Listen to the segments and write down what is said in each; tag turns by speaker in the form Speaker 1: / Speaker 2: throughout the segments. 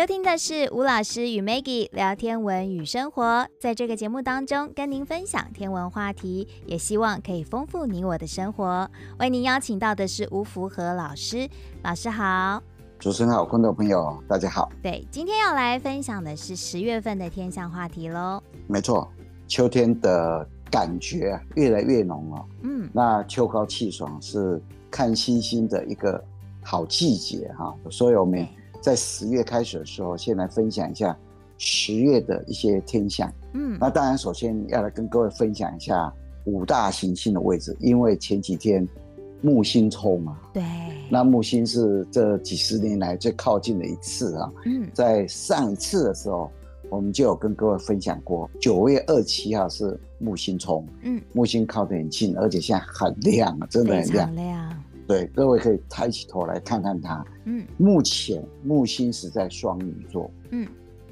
Speaker 1: 收听的是吴老师与 Maggie 聊天文与生活，在这个节目当中跟您分享天文话题，也希望可以丰富你我的生活。为您邀请到的是吴福和老师，老师好。
Speaker 2: 主持人好，观众朋友大家好。
Speaker 1: 对，今天要来分享的是十月份的天象话题喽。
Speaker 2: 没错，秋天的感觉越来越浓了。嗯，那秋高气爽是看星星的一个好季节哈，所以我们在十月开始的时候，先来分享一下十月的一些天象。嗯，那当然首先要来跟各位分享一下五大行星的位置，因为前几天木星冲嘛，
Speaker 1: 对，
Speaker 2: 那木星是这几十年来最靠近的一次啊。嗯，在上一次的时候，我们就有跟各位分享过，九月二十七号是木星冲，嗯，木星靠得很近，而且现在很亮啊，真的很亮。
Speaker 1: 亮。
Speaker 2: 对，各位可以抬起头来看看它。嗯，目前木星是在双鱼座。嗯，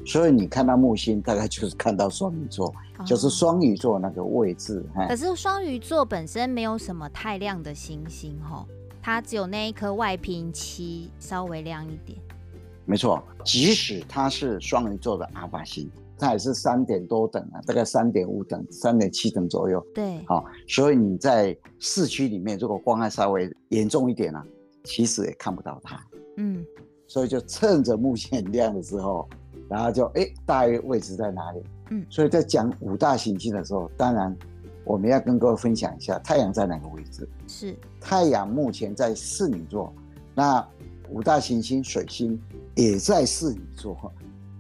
Speaker 2: 所以你看到木星，大概就是看到双鱼座，哦、就是双鱼座那个位置。
Speaker 1: 可是双鱼座本身没有什么太亮的星星，哦，它只有那一颗外平七稍微亮一点。
Speaker 2: 没错，即使它是双鱼座的阿尔法星。它也是三点多等啊，大概三点五等、三点七等左右。
Speaker 1: 对，
Speaker 2: 好，所以你在市区里面，如果光害稍微严重一点啊，其实也看不到它。嗯，所以就趁着木星很亮的时候，然后就哎、欸，大约位置在哪里？嗯，所以在讲五大行星的时候，当然我们要跟各位分享一下太阳在哪个位置。
Speaker 1: 是，
Speaker 2: 太阳目前在室女座，那五大行星水星也在室女座，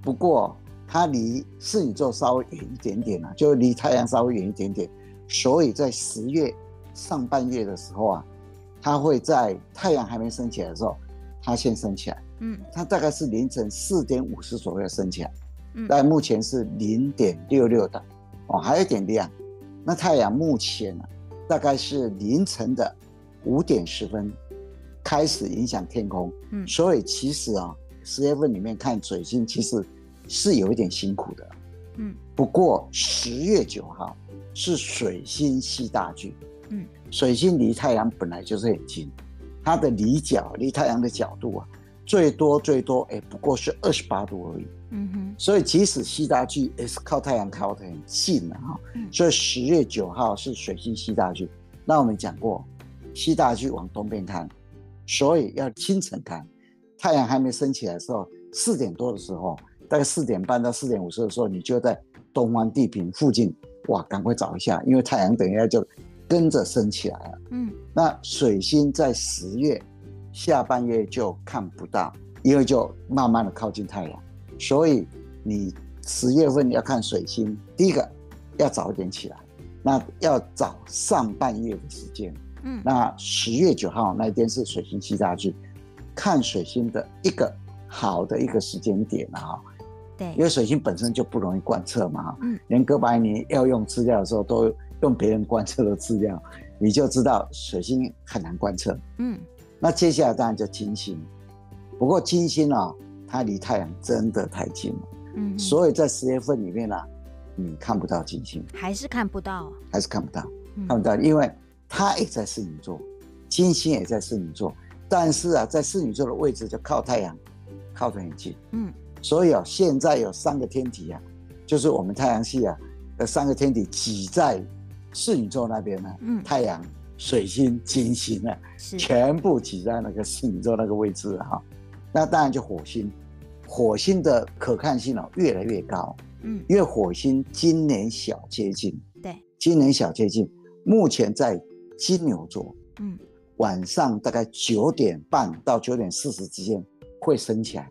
Speaker 2: 不过。它离侍女座稍微远一点点啊，就离太阳稍微远一点点，所以在十月上半月的时候啊，它会在太阳还没升起来的时候，它先升起来。嗯，它大概是凌晨四点五十左右升起来。嗯，但目前是零点六六的，哦，还有点亮。那太阳目前呢，大概是凌晨的五点十分开始影响天空。嗯，所以其实啊，十月份里面看水星，其实。是有一点辛苦的，嗯，不过十月九号是水星西大距，嗯，水星离太阳本来就是很近，它的离角离太阳的角度啊，最多最多哎，不过是二十八度而已，嗯哼，所以即使西大距也是靠太阳靠得很近的哈，所以十月九号是水星西大距，那我们讲过，西大距往东边看，所以要清晨看，太阳还没升起来的时候，四点多的时候。大概四点半到四点五十的时候，你就在东方地平附近，哇，赶快找一下，因为太阳等一下就跟着升起来了。嗯，那水星在十月下半月就看不到，因为就慢慢的靠近太阳，所以你十月份要看水星，第一个要早一点起来，那要找上半月的时间。嗯，那十月九号那一天是水星七大距，看水星的一个好的一个时间点啊。
Speaker 1: 对，
Speaker 2: 因为水星本身就不容易观测嘛，嗯，连哥白尼要用资料的时候都用别人观测的资料，你就知道水星很难观测，嗯，那接下来当然就金星，不过金星啊，它离太阳真的太近了，嗯，所以在十月份里面呢，啊，你看不到金星，
Speaker 1: 还是看不到，
Speaker 2: 还是看不到，看不到，因为它也在侍女座，金星也在侍女座，但是啊，在侍女座的位置就靠太阳，靠得很近，嗯。所以啊，现在有三个天体啊，就是我们太阳系啊的三个天体挤在侍女座那边呢。嗯，太阳、水星、金星啊，是全部挤在那个侍女座那个位置哈。那当然就火星，火星的可看性哦越来越高。嗯，因为火星今年小接近，
Speaker 1: 对，
Speaker 2: 今年小接近，目前在金牛座。嗯，晚上大概九点半到九点四十之间会升起来。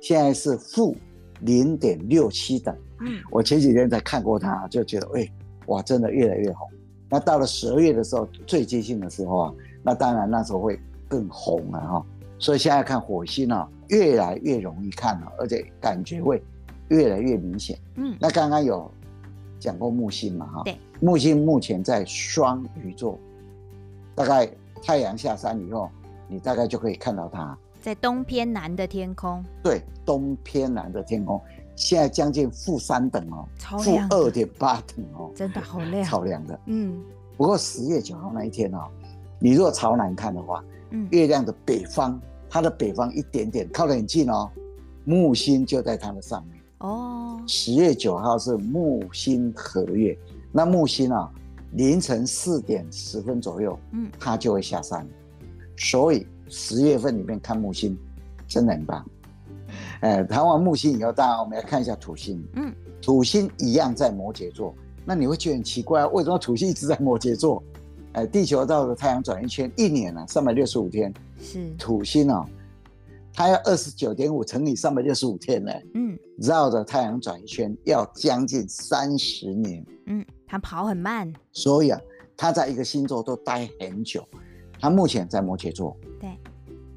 Speaker 2: 现在是负零点六七等，嗯，我前几天才看过它，就觉得，哎、欸，哇，真的越来越红。那到了十二月的时候，最接近的时候啊，那当然那时候会更红了哈。所以现在看火星啊，越来越容易看了，而且感觉会越来越明显。嗯，那刚刚有讲过木星嘛哈？对，木星目前在双鱼座，大概太阳下山以后，你大概就可以看到它。
Speaker 1: 在东偏南的天空，
Speaker 2: 对，东偏南的天空，现在将近负三等哦，负二点八等哦，
Speaker 1: 真的好亮，
Speaker 2: 超亮的。嗯，不过十月九号那一天哦，你如果朝南看的话，嗯，月亮的北方，它的北方一点点靠得很近哦，木星就在它的上面。
Speaker 1: 哦，
Speaker 2: 十月九号是木星合月，那木星啊，凌晨四点十分左右，嗯，它就会下山。所以十月份里面看木星，真的很棒。哎，谈完木星以后，当然我们要看一下土星。嗯，土星一样在摩羯座。那你会觉得很奇怪啊，为什么土星一直在摩羯座？哎，地球绕着太阳转一圈，一年啊，三百六十五天。是土星哦，它要二十九点五乘以三百六十五天呢。嗯，绕着太阳转一圈要将近三十年。
Speaker 1: 嗯，它跑很慢。
Speaker 2: 所以啊，它在一个星座都待很久。它目前在摩羯座。
Speaker 1: 对，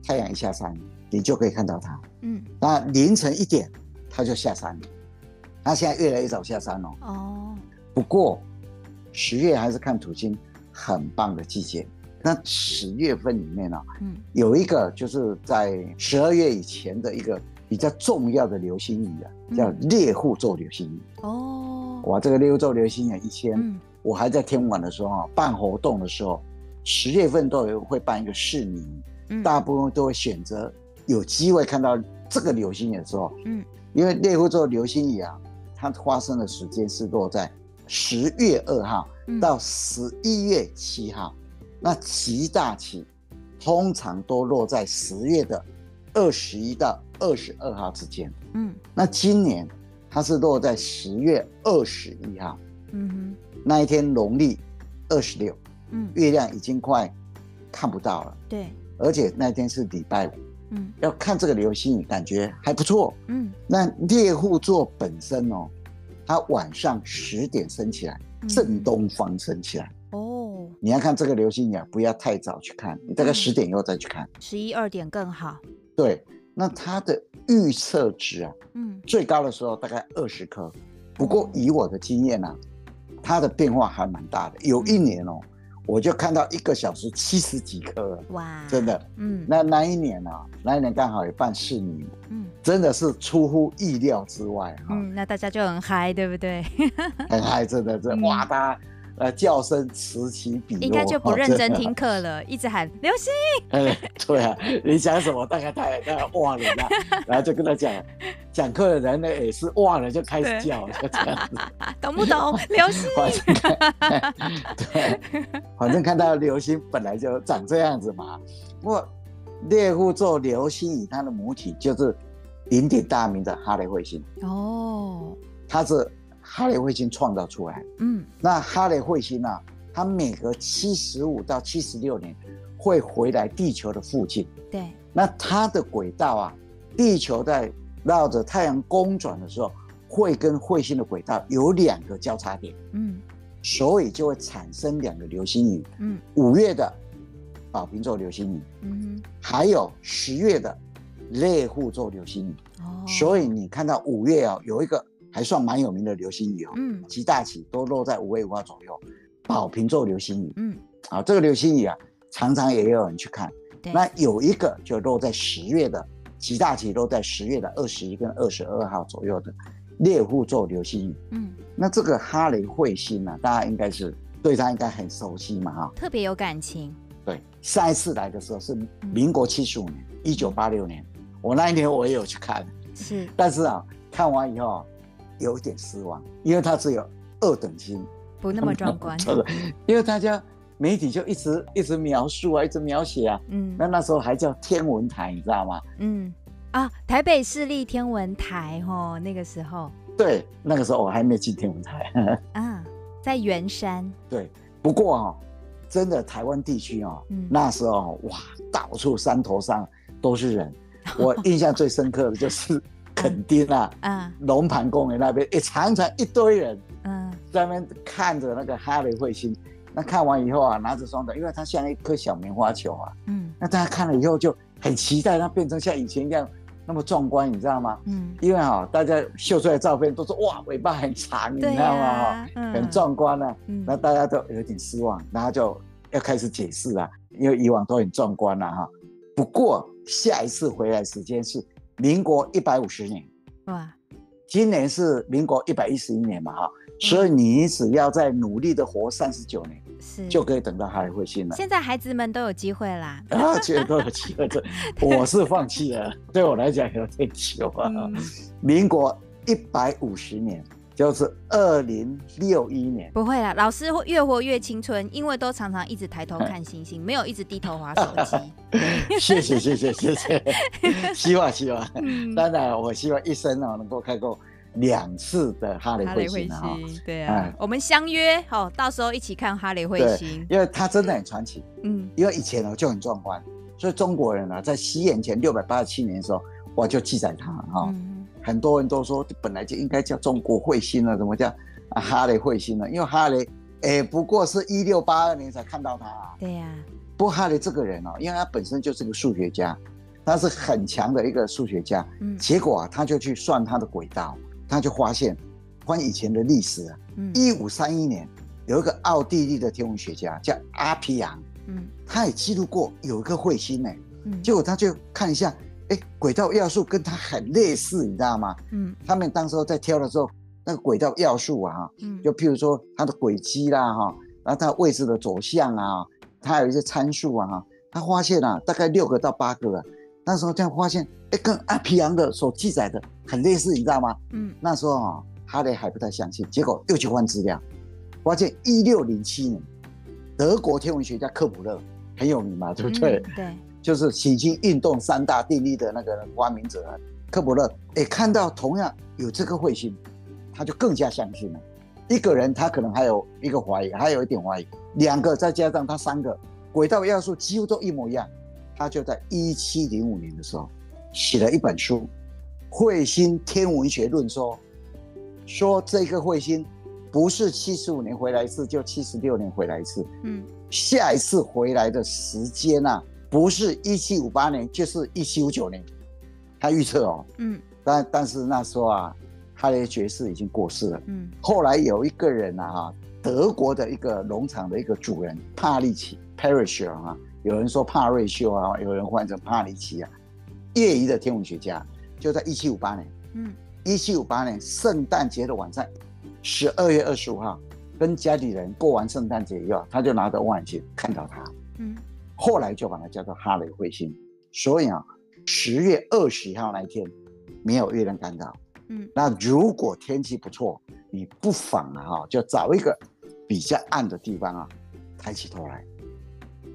Speaker 2: 太阳一下山，你就可以看到它。嗯，那凌晨一点，它就下山了。它现在越来越早下山了。哦。不过十月还是看土星很棒的季节。那十月份里面呢、啊，嗯，有一个就是在十二月以前的一个比较重要的流星雨啊，叫猎户座流星雨。哦。哇，这个猎户座流星雨以前我还在天文的时候啊，办活动的时候，十月份都有会办一个市民，大部分都会选择有机会看到这个流星雨的时候，嗯，因为猎户座流星雨啊，它发生的时间是落在十月二号到十一月七号，那极大期通常都落在十月的二十一到二十二号之间，嗯，那今年它是落在十月二十一号，嗯哼，那一天农历二十六。嗯，月亮已经快看不到了。
Speaker 1: 对，
Speaker 2: 而且那天是礼拜五。嗯，要看这个流星雨，感觉还不错。嗯，那猎户座本身哦，它晚上十点升起来，正东方升起来。哦，你要看这个流星雨啊，不要太早去看，你大概十点以后再去看。
Speaker 1: 十一二点更好。
Speaker 2: 对，那它的预测值啊，嗯，最高的时候大概二十颗。不过以我的经验啊，它的变化还蛮大的。有一年哦。我就看到一个小时七十几颗，哇，真的，嗯，那那一年啊，那一年刚好也办市民，嗯，真的是出乎意料之外哈，
Speaker 1: 嗯，那大家就很嗨，对不对？
Speaker 2: 很嗨，真的，真的，哇，大家。呃，叫声此起彼落，
Speaker 1: 应该就不认真听课了，一直喊流星。
Speaker 2: 哎，对啊，你讲什么？大概他大概忘了，然后就跟他讲，讲课的人呢也是忘了就开始叫，就这样子。
Speaker 1: 懂不懂？流星。
Speaker 2: 对，反正看到流星本来就长这样子嘛。不过猎户座流星雨它的母体就是鼎鼎大名的哈雷彗星。哦，它是。哈雷彗星创造出来，嗯，那哈雷彗星呢、啊？它每隔七十五到七十六年会回来地球的附近。
Speaker 1: 对，
Speaker 2: 那它的轨道啊，地球在绕着太阳公转的时候，会跟彗星的轨道有两个交叉点，嗯，所以就会产生两个流星雨，嗯，五月的宝瓶座流星雨，嗯，还有十月的猎户座流星雨。哦，所以你看到五月啊，有一个。还算蛮有名的流星雨哦，嗯，极大期都落在五月五号左右，宝瓶座流星雨，嗯，啊，这个流星雨啊，常常也有人去看，那有一个就落在十月的极大期，落在十月的二十一跟二十二号左右的猎户座流星雨，嗯，那这个哈雷彗星呢，大家应该是对它应该很熟悉嘛，哈，
Speaker 1: 特别有感情，
Speaker 2: 对，上一次来的时候是民国七十五年，一九八六年，我那一年我也有去看，
Speaker 1: 是，
Speaker 2: 但是啊，看完以后。有点失望，因为它只有二等星，
Speaker 1: 不那么壮观。
Speaker 2: 因为大家媒体就一直一直描述啊，一直描写啊。嗯，那那时候还叫天文台，你知道吗？
Speaker 1: 嗯，啊，台北市立天文台哦，那个时候。
Speaker 2: 对，那个时候我还没进天文台。
Speaker 1: 啊，在圆山。
Speaker 2: 对，不过啊，真的台湾地区啊，嗯，那时候哇，到处山头上都是人。我印象最深刻的就是。垦丁啊，嗯，龙盘公园那边也常常一堆人，嗯，在那边看着那个哈雷彗星。那看完以后啊，拿着双手，因为它像一颗小棉花球啊，嗯，那大家看了以后就很期待它变成像以前一样那么壮观，你知道吗？嗯，因为哈，大家秀出来的照片都说哇，尾巴很长，你知道吗？哈，很壮观啊。那大家都有点失望，然后就要开始解释啊，因为以往都很壮观了哈。不过下一次回来时间是。民国一百五十年，哇，今年是民国一百一十一年嘛，哈，所以你只要再努力的活三十九年，
Speaker 1: 是
Speaker 2: 就可以等到哈雷彗星了。
Speaker 1: 现在孩子们都有机会啦，
Speaker 2: 啊，其实都有机会。这 我是放弃了，对我来讲有点久啊。嗯、民国一百五十年。就是二零六一年，
Speaker 1: 不会啦，老师会越活越青春，因为都常常一直抬头 看星星，没有一直低头滑手机。
Speaker 2: 谢谢谢谢谢谢，希望希望，当然我希望一生哦能够看过两次的哈雷彗星啊，
Speaker 1: 对啊，我们相约哦，到时候一起看哈雷彗星，
Speaker 2: 因为它真的很传奇，嗯，因为以前呢就很壮观，所以中国人呢在西元前六百八十七年的时候，我就记载它哈。很多人都说，本来就应该叫中国彗星了，怎么叫哈雷彗星呢？因为哈雷，哎、欸，不过是一六八二年才看到他啊。
Speaker 1: 对呀、啊。
Speaker 2: 不过哈雷这个人哦，因为他本身就是个数学家，他是很强的一个数学家。嗯。结果啊，他就去算他的轨道，他就发现，关于以前的历史啊，一五三一年有一个奥地利的天文学家叫阿皮扬，嗯，他也记录过有一个彗星呢。嗯。结果他就看一下。哎，轨道要素跟它很类似，你知道吗？嗯，他们当时候在挑的时候，那个轨道要素啊，嗯，就譬如说它的轨迹啦，哈，然后它位置的走向啊，它有一些参数啊，哈，他发现啊，大概六个到八个啊，那时候这样发现，哎，跟阿皮昂的所记载的很类似，你知道吗？嗯，那时候啊，哈雷还不太相信，结果又去换资料，发现一六零七年，德国天文学家克普勒很有名嘛，对不对？
Speaker 1: 嗯、对。
Speaker 2: 就是行星运动三大定律的那个发明者克卜勒，哎，看到同样有这颗彗星，他就更加相信了。一个人他可能还有一个怀疑，还有一点怀疑，两个再加上他三个轨道要素几乎都一模一样，他就在一七零五年的时候写了一本书《彗星天文学论说》，说这个彗星不是七十五年回来一次，就七十六年回来一次，嗯，下一次回来的时间啊。不是一七五八年，就是一七五九年，他预测哦，嗯，但但是那时候啊，哈雷爵士已经过世了，嗯，后来有一个人啊，哈，德国的一个农场的一个主人帕利奇 Perisher 啊，有人说帕瑞修啊，有人换成帕利奇啊，业余的天文学家，就在一七五八年，嗯，一七五八年圣诞节的晚上，十二月二十五号，跟家里人过完圣诞节以后，他就拿着望远镜看到他，嗯。后来就把它叫做哈雷彗星，所以啊，十月二十号那一天没有月亮干扰。嗯，那如果天气不错，你不妨啊，就找一个比较暗的地方啊，抬起头来。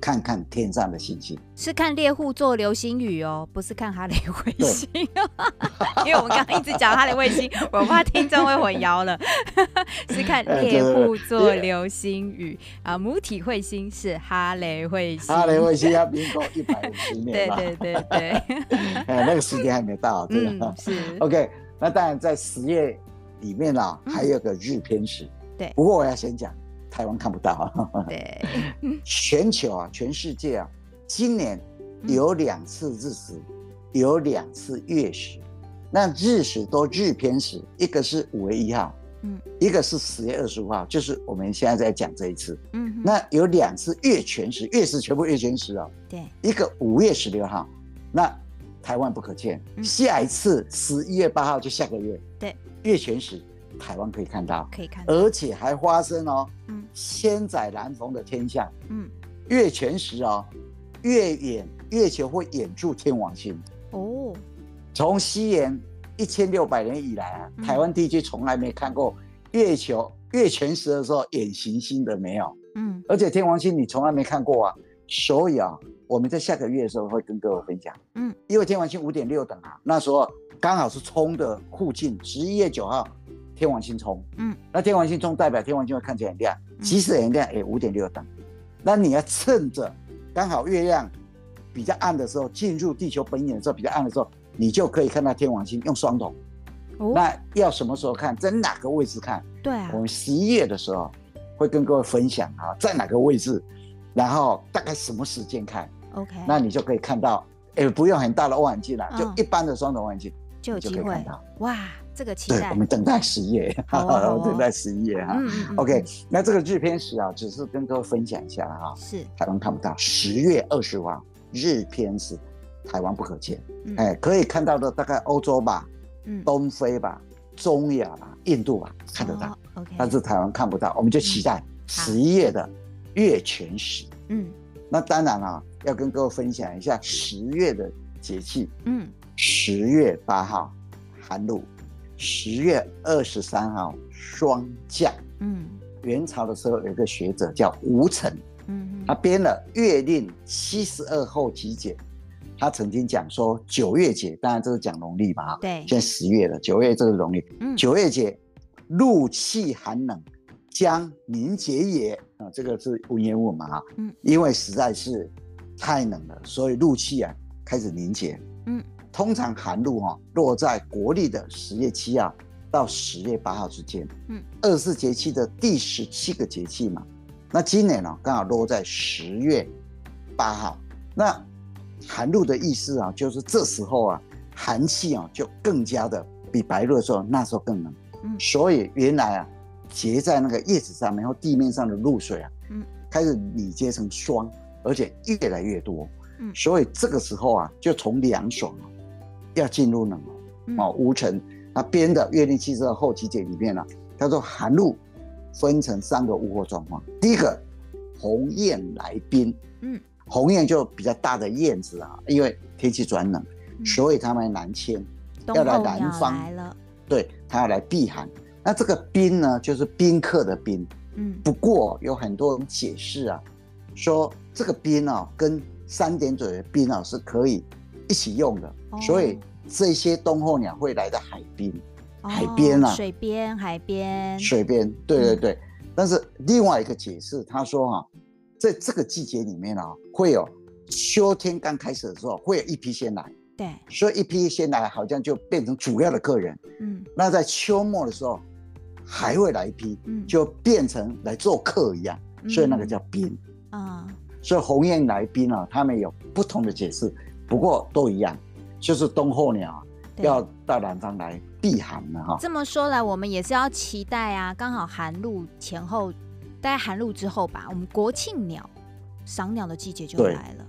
Speaker 2: 看看天上的星星，
Speaker 1: 是看猎户座流星雨哦，不是看哈雷彗星。因为我们刚刚一直讲哈雷彗星，我怕听众会混淆了。是看猎户座流星雨啊，母体彗星是哈雷彗星。
Speaker 2: 哈雷彗星要民国一百五十年。
Speaker 1: 对对对对，
Speaker 2: 哎，那个时间还没到，对吧？是。OK，那当然在十月里面啊，还有个日偏食。对。不过我要先讲。台湾看不到啊，对，全球啊，全世界啊，今年有两次日食，有两次月食，那日食都日偏食，一个是五月一号，嗯，一个是十月二十五号，就是我们现在在讲这一次，嗯，那有两次月全食，月食全部月全食哦，对，一个五月十六号，那台湾不可见，下一次十一月八号就下个月，对，月全食。台湾可以看到，可以看到，而且还发生哦，嗯，千载难逢的天象，嗯，月全食哦，月掩月球会掩住天王星。哦。从西元一千六百年以来啊，嗯、台湾地区从来没看过月球月全食的时候掩行星的没有，嗯，而且天王星你从来没看过啊，所以啊，我们在下个月的时候会跟各位分享，嗯，因为天王星五点六等啊，那时候刚好是冲的附近，十一月九号。天王星冲，嗯，那天王星冲代表天王星会看起来很亮，即使很亮，也五点六等。那你要趁着刚好月亮比较暗的时候，进入地球本影的时候比较暗的时候，你就可以看到天王星用双筒。哦，那要什么时候看？在哪个位置看？对啊，我们十一月的时候会跟各位分享啊，在哪个位置，然后大概什么时间看？OK，那你就可以看到，哎，不用很大的望远镜了，就一般的双筒望远镜就有机会看到。哇！这个期待，对，我们等待十一月，等待十一月哈。OK，那这个日偏食啊，只是跟各位分享一下了哈。是，台湾看不到。十月二十五号日偏食，台湾不可见。哎，可以看到的大概欧洲吧，嗯东非吧，中亚吧，印度吧看得到。OK，但是台湾看不到，我们就期待十一月的月全食。
Speaker 1: 嗯，
Speaker 2: 那当然啊，要跟各位分享一下十月的节气。
Speaker 1: 嗯，
Speaker 2: 十月八号寒露，十月二十三号霜降。
Speaker 1: 嗯，
Speaker 2: 元朝的时候有一个学者叫吴承，
Speaker 1: 嗯，
Speaker 2: 他编了《月令七十二候集解》。他曾经讲说，九月节，当然这是讲农历嘛，
Speaker 1: 对，
Speaker 2: 现在十月了，九月这是农历。嗯，九月节，露气寒冷，将凝结也。啊，这个是文言文嘛，嗯，因为实在是太冷了，所以露气啊开始凝结。嗯，通常寒露哈落在国历的十月七号到十月八号之间。嗯，二十四节气的第十七个节气嘛，那今年呢刚好落在十月八号，那。寒露的意思啊，就是这时候啊，寒气啊就更加的比白露的时候那时候更冷。嗯，所以原来啊结在那个叶子上面或地面上的露水啊，嗯，开始凝结成霜，而且越来越多。嗯，所以这个时候啊，就从凉爽要进入冷了。哦，吴承他编的《月令七十二候集解》里面呢，他说寒露分成三个物候状况，第一个鸿雁来宾。嗯。鸿雁就比较大的燕子啊，因为天气转冷，嗯、所以他们南迁，要来南方，对，他要来避寒。那这个宾呢，就是宾客的宾。嗯，不过有很多种解释啊，说这个宾啊，跟三点水的宾啊是可以一起用的，哦、所以这些冬候鸟会来到海边，哦、海边啊，
Speaker 1: 水边，海边，
Speaker 2: 水边，对对对。嗯、但是另外一个解释，他说哈、啊。在这个季节里面啊，会有秋天刚开始的时候，会有一批先来，
Speaker 1: 对，
Speaker 2: 所以一批先来好像就变成主要的客人，嗯，那在秋末的时候还会来一批，嗯，就变成来做客一样，所以那个叫宾啊，所以鸿雁来宾啊，他们有不同的解释，不过都一样，就是冬候鸟要到南方来避寒了哈。
Speaker 1: 这么说来，我们也是要期待啊，刚好寒露前后。在寒露之后吧，我们国庆鸟赏鸟的季节就来了。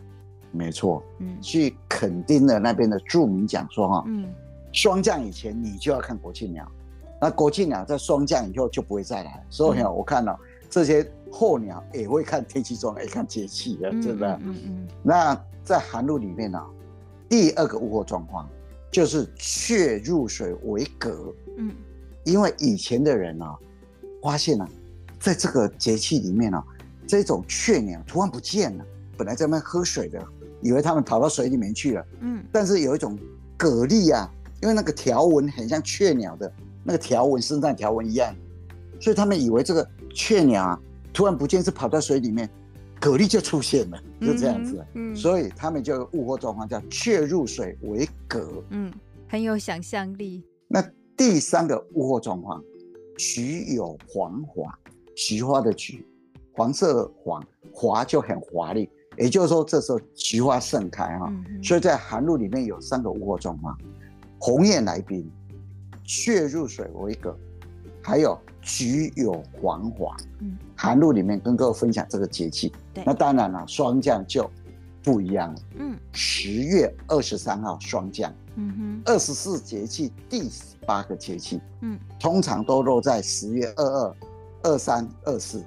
Speaker 2: 没错，嗯，去垦丁的那边的著名讲说哈，嗯，霜降以前你就要看国庆鸟，那国庆鸟在霜降以后就不会再来了。所以呢我看到这些候鸟也会看天气状，也看节气的，真的。嗯嗯。那在寒露里面呢，第二个物候状况就是雀入水为蛤。嗯，因为以前的人呢，发现了。在这个节气里面呢、啊，这种雀鸟突然不见了，本来在那边喝水的，以为他们跑到水里面去了。嗯，但是有一种蛤蜊啊，因为那个条纹很像雀鸟的那个条纹，身上条纹一样，所以他们以为这个雀鸟啊突然不见，是跑到水里面，蛤蜊就出现了，就这样子。嗯，嗯，所以他们就物候状况叫雀入水为蛤。嗯，
Speaker 1: 很有想象力。
Speaker 2: 那第三个物候状况，菊有黄华。菊花的菊，黄色的黄，华就很华丽。也就是说，这时候菊花盛开哈，嗯、所以在寒露里面有三个物候状况：鸿雁来宾，雀入水为蛤，还有菊有黄华。嗯、寒露里面跟各位分享这个节气。对那当然了，霜降就不一样了。嗯，十月二十三号霜降。嗯哼，二十四节气第十八个节气。嗯，通常都落在十月二二。二三二四，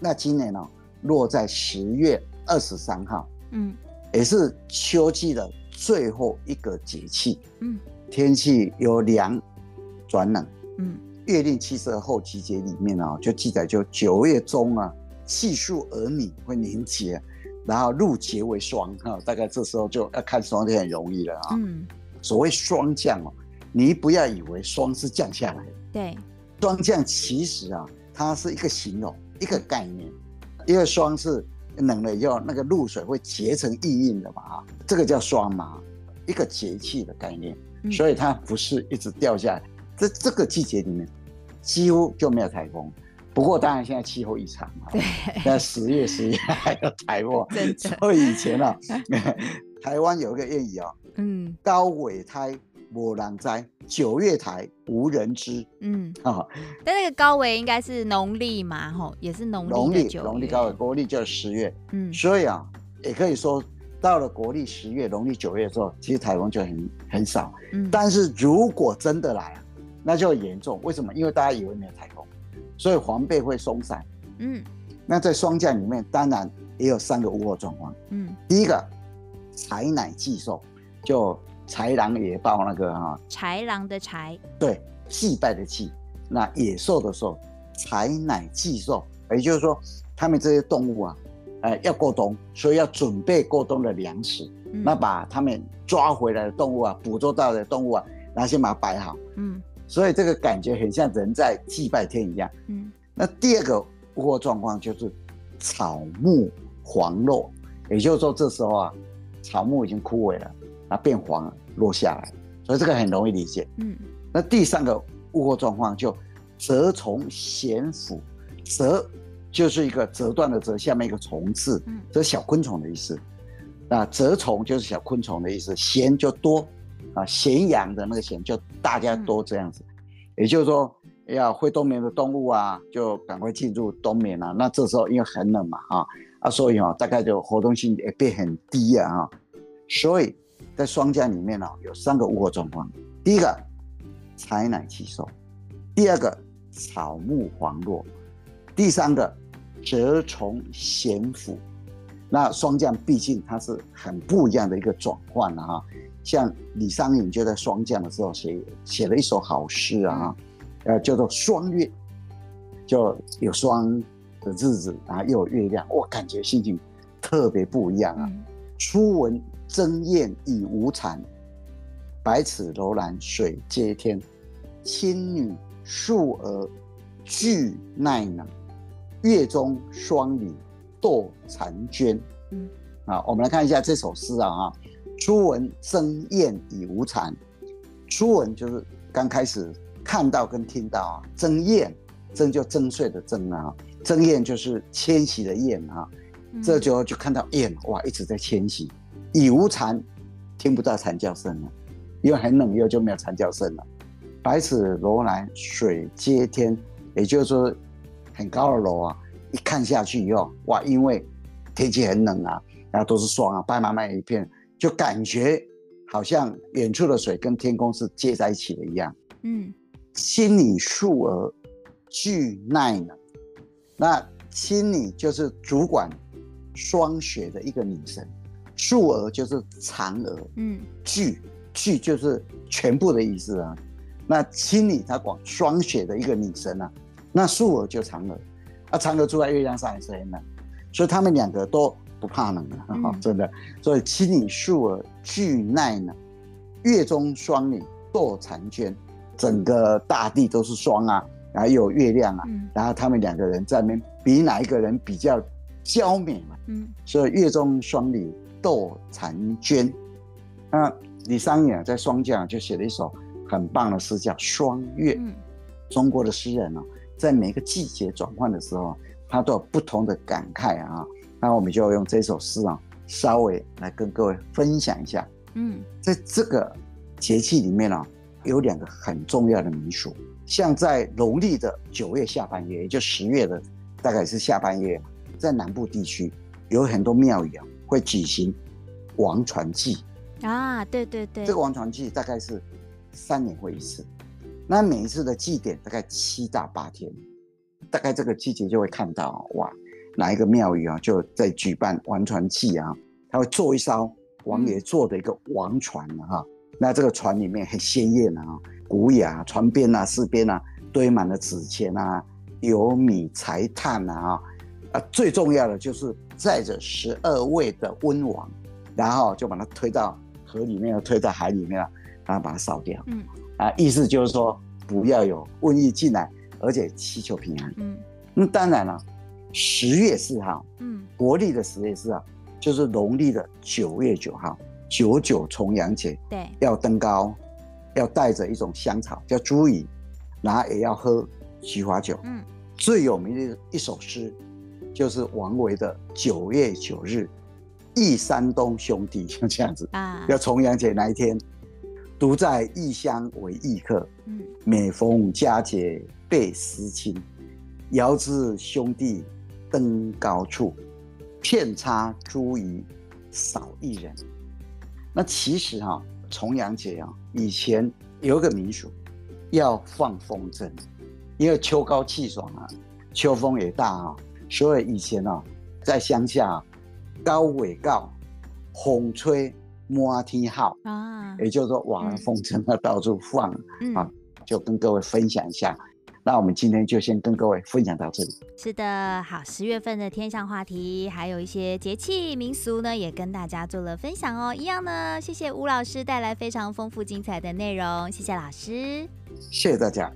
Speaker 2: 那今年呢、哦，落在十月二十三号，嗯，也是秋季的最后一个节气，嗯，天气由凉转冷，嗯，月令七十二候集解里面呢、哦，就记载就九月中啊，气数而凝会凝结，然后露结为霜哈，大概这时候就要看霜就很容易了啊，嗯，所谓霜降哦，你不要以为霜是降下来的，
Speaker 1: 对，
Speaker 2: 霜降其实啊。它是一个形容，一个概念，因为霜是冷了以后，那个露水会结成意印的嘛，啊，这个叫霜麻，一个节气的概念，所以它不是一直掉下来。在这个季节里面，几乎就没有台风。不过当然现在气候异常嘛，对，现在十月、十一月还有台风。所以以前啊，台湾有一个谚语啊，嗯，高尾胎。无人灾，九月台无人知。嗯，啊，
Speaker 1: 但那个高尾应该是农历嘛，吼，也是农历的九月。
Speaker 2: 农历高尾，国历就是十月。嗯，所以啊，也可以说到了国历十月，农历九月的时候，其实台风就很很少。嗯，但是如果真的来，那就严重。为什么？因为大家以为没有台风，所以防备会松散。嗯，那在霜降里面，当然也有三个屋祸状况。
Speaker 1: 嗯，
Speaker 2: 第一个豺乃祭兽，就豺狼野豹那个哈，
Speaker 1: 豺狼的豺，
Speaker 2: 对，祭拜的祭，那野兽的兽，豺乃祭兽，也就是说，他们这些动物啊，呃，要过冬，所以要准备过冬的粮食。嗯、那把他们抓回来的动物啊，捕捉到的动物啊，然后先把它摆好。
Speaker 1: 嗯，
Speaker 2: 所以这个感觉很像人在祭拜天一样。
Speaker 1: 嗯，
Speaker 2: 那第二个物祸状况就是草木黄落，也就是说这时候啊，草木已经枯萎了，啊变黄了，落下来，所以这个很容易理解。
Speaker 1: 嗯，
Speaker 2: 那第三个物祸状况就蛰虫咸腐，蛰就是一个折断的折，下面一个虫字，这是小昆虫的意思。那蛰虫就是小昆虫的意思，咸就多啊，咸阳的那个咸就大家都这样子，嗯、也就是说要会冬眠的动物啊，就赶快进入冬眠了、啊。那这时候因为很冷嘛，啊啊，所以啊，大概就活动性也变很低啊，所以在霜降里面呢、啊，有三个物候状况：第一个豺乃祭兽，第二个草木黄落，第三个蛰虫咸腐。那霜降毕竟它是很不一样的一个转换了哈，像李商隐就在霜降的时候写写了一首好诗啊，呃叫做霜月，就有霜的日子，然后又有月亮，我感觉心情特别不一样啊。初闻争焰已无蝉，百尺楼兰水接天，青女素娥俱奈能，月中霜里。堕婵娟，嗯，啊，我们来看一下这首诗啊，哈，初闻争焰已无蝉，初闻就是刚开始看到跟听到啊，争焰，争就争睡的争啊，争焰就是迁徙的燕啊，这就就看到燕哇一直在迁徙，已无蝉，听不到蝉叫声了，因为很冷，又就没有蝉叫声了，百尺楼兰水接天，也就是说很高的楼啊。一看下去以后，哇，因为天气很冷啊，然后都是霜啊，白茫茫一片，就感觉好像远处的水跟天空是接在一起的一样。
Speaker 1: 嗯，
Speaker 2: 青女素娥俱奈能，那青女就是主管霜雪的一个女神，素娥就是嫦娥。嗯，俱俱就是全部的意思啊。那青女她管霜雪的一个女神啊，那素娥就嫦娥。啊，嫦娥住在月亮上也是很冷，所以他们两个都不怕冷的，嗯、真的。所以青女素娥俱奈能，月中霜里堕婵娟，整个大地都是霜啊，然后又有月亮啊，嗯、然后他们两个人在那边比哪一个人比较娇美嘛。嗯，所以月中霜里堕婵娟。那李商隐在霜降就写了一首很棒的诗，叫《霜月》。嗯、中国的诗人呢、哦。在每个季节转换的时候，他都有不同的感慨啊。那我们就要用这首诗啊，稍微来跟各位分享一下。嗯，在这个节气里面呢、啊，有两个很重要的民俗。像在农历的九月下半月，也就十月的，大概是下半月，在南部地区有很多庙宇啊，会举行王船祭
Speaker 1: 啊。对对对，
Speaker 2: 这个王船祭大概是三年会一次。那每一次的祭典大概七到八天，大概这个季节就会看到哇，哪一个庙宇啊就在举办王船祭啊，他会做一艘王爷做的一个王船哈，嗯、那这个船里面很鲜艳啊，古雅，船边啊四边啊堆满了纸钱啊，油米柴炭啊，啊最重要的就是载着十二位的温王，然后就把它推到河里面，推到海里面了，然后把它烧掉。嗯。啊，意思就是说不要有瘟疫进来，而且祈求平安。嗯，那当然了，十月四号，嗯，国历的十月四号就是农历的九月九号，九九重阳节。
Speaker 1: 对，
Speaker 2: 要登高，要带着一种香草叫茱萸，然后也要喝菊花酒。嗯，最有名的一首诗就是王维的《九月九日忆山东兄弟》，像这样子啊，要重阳节那一天。独在异乡为异客，嗯，每逢佳节倍思亲。遥知兄弟登高处，遍插茱萸少一人。那其实哈、啊，重阳节啊，以前有个民俗，要放风筝，因为秋高气爽啊，秋风也大啊，所以以前啊，在乡下，高尾告，风吹满天号啊，也就是说瓦风筝要到处放、嗯、啊，就跟各位分享一下。那我们今天就先跟各位分享到这里。
Speaker 1: 是的，好，十月份的天象话题，还有一些节气民俗呢，也跟大家做了分享哦。一样呢，谢谢吴老师带来非常丰富精彩的内容，谢谢老师，
Speaker 2: 谢谢大家。